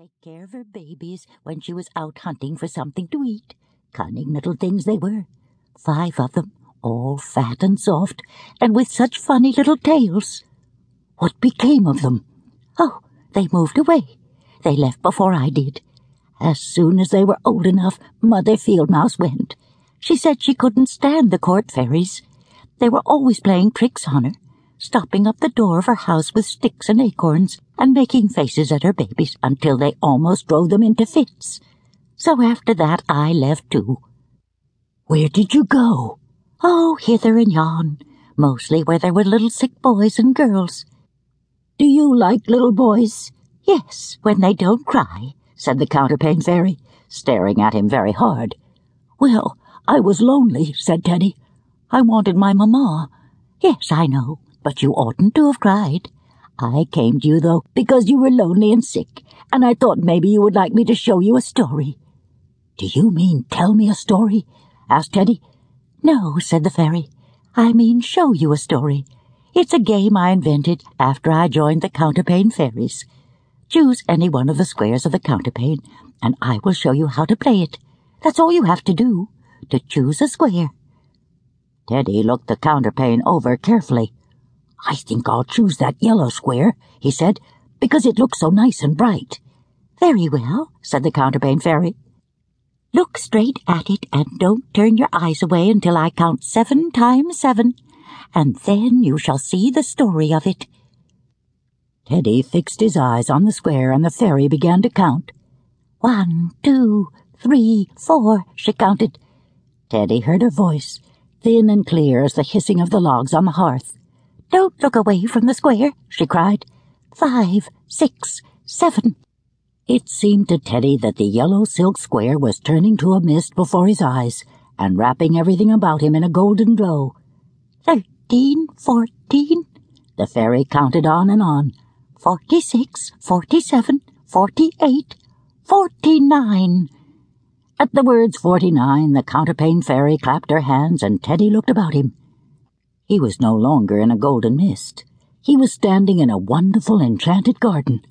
take care of her babies when she was out hunting for something to eat. Cunning little things they were. Five of them, all fat and soft, and with such funny little tails. What became of them? Oh, they moved away. They left before I did. As soon as they were old enough, Mother Field Mouse went. She said she couldn't stand the court fairies. They were always playing tricks on her, stopping up the door of her house with sticks and acorns, and making faces at her babies until they almost drove them into fits. So after that I left too. Where did you go? Oh, hither and yon, mostly where there were little sick boys and girls. Do you like little boys? Yes, when they don't cry, said the counterpane fairy, staring at him very hard. Well, I was lonely, said Teddy. I wanted my mamma. Yes, I know, but you oughtn't to have cried. I came to you, though, because you were lonely and sick, and I thought maybe you would like me to show you a story. Do you mean tell me a story? asked Teddy. No, said the fairy. I mean show you a story. It's a game I invented after I joined the counterpane fairies. Choose any one of the squares of the counterpane, and I will show you how to play it. That's all you have to do, to choose a square. Teddy looked the counterpane over carefully. I think I'll choose that yellow square, he said, because it looks so nice and bright. Very well, said the counterpane fairy. Look straight at it and don't turn your eyes away until I count seven times seven, and then you shall see the story of it. Teddy fixed his eyes on the square and the fairy began to count. One, two, three, four, she counted. Teddy heard her voice thin and clear as the hissing of the logs on the hearth. Don't look away from the square, she cried. Five, six, seven. It seemed to Teddy that the yellow silk square was turning to a mist before his eyes and wrapping everything about him in a golden glow. Thirteen, fourteen. The fairy counted on and on. Forty-six, forty-seven, forty-eight, forty-nine. At the words forty-nine, the counterpane fairy clapped her hands and Teddy looked about him. He was no longer in a golden mist. He was standing in a wonderful enchanted garden.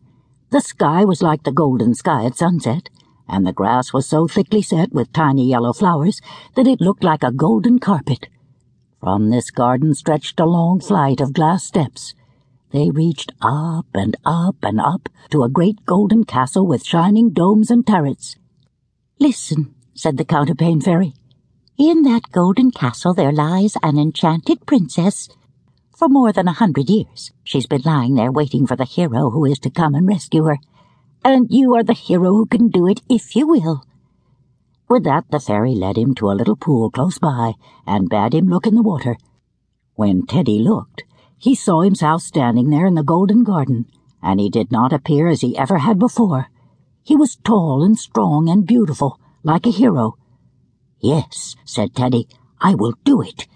The sky was like the golden sky at sunset, and the grass was so thickly set with tiny yellow flowers that it looked like a golden carpet. From this garden stretched a long flight of glass steps. They reached up and up and up to a great golden castle with shining domes and turrets. Listen, said the counterpane fairy. In that golden castle there lies an enchanted princess. For more than a hundred years she's been lying there waiting for the hero who is to come and rescue her. And you are the hero who can do it if you will. With that the fairy led him to a little pool close by and bade him look in the water. When Teddy looked, he saw himself standing there in the golden garden, and he did not appear as he ever had before. He was tall and strong and beautiful, like a hero. Yes, said Teddy, I will do it.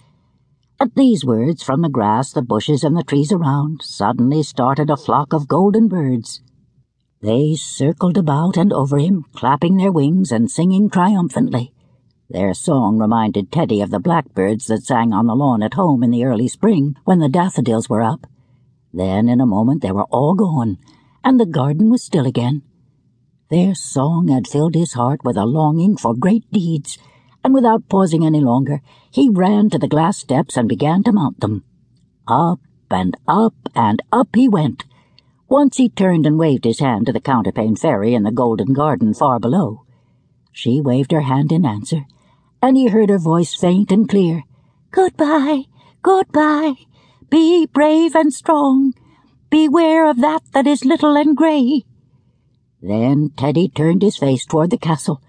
At these words, from the grass, the bushes, and the trees around, suddenly started a flock of golden birds. They circled about and over him, clapping their wings and singing triumphantly. Their song reminded Teddy of the blackbirds that sang on the lawn at home in the early spring when the daffodils were up. Then, in a moment, they were all gone, and the garden was still again. Their song had filled his heart with a longing for great deeds, and without pausing any longer, he ran to the glass steps and began to mount them. Up and up and up he went. Once he turned and waved his hand to the counterpane fairy in the golden garden far below. She waved her hand in answer, and he heard her voice faint and clear. Goodbye, goodbye. Be brave and strong. Beware of that that is little and grey. Then Teddy turned his face toward the castle,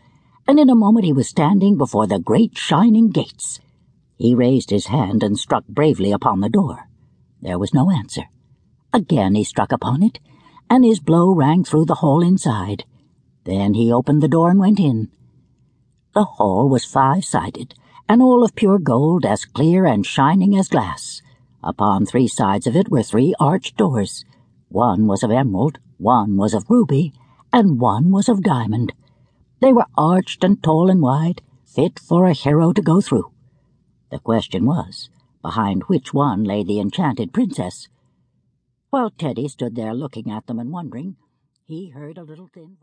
and in a moment he was standing before the great shining gates. He raised his hand and struck bravely upon the door. There was no answer. Again he struck upon it, and his blow rang through the hall inside. Then he opened the door and went in. The hall was five-sided, and all of pure gold, as clear and shining as glass. Upon three sides of it were three arched doors. One was of emerald, one was of ruby, and one was of diamond. They were arched and tall and wide, fit for a hero to go through. The question was, behind which one lay the enchanted princess? While Teddy stood there looking at them and wondering, he heard a little thin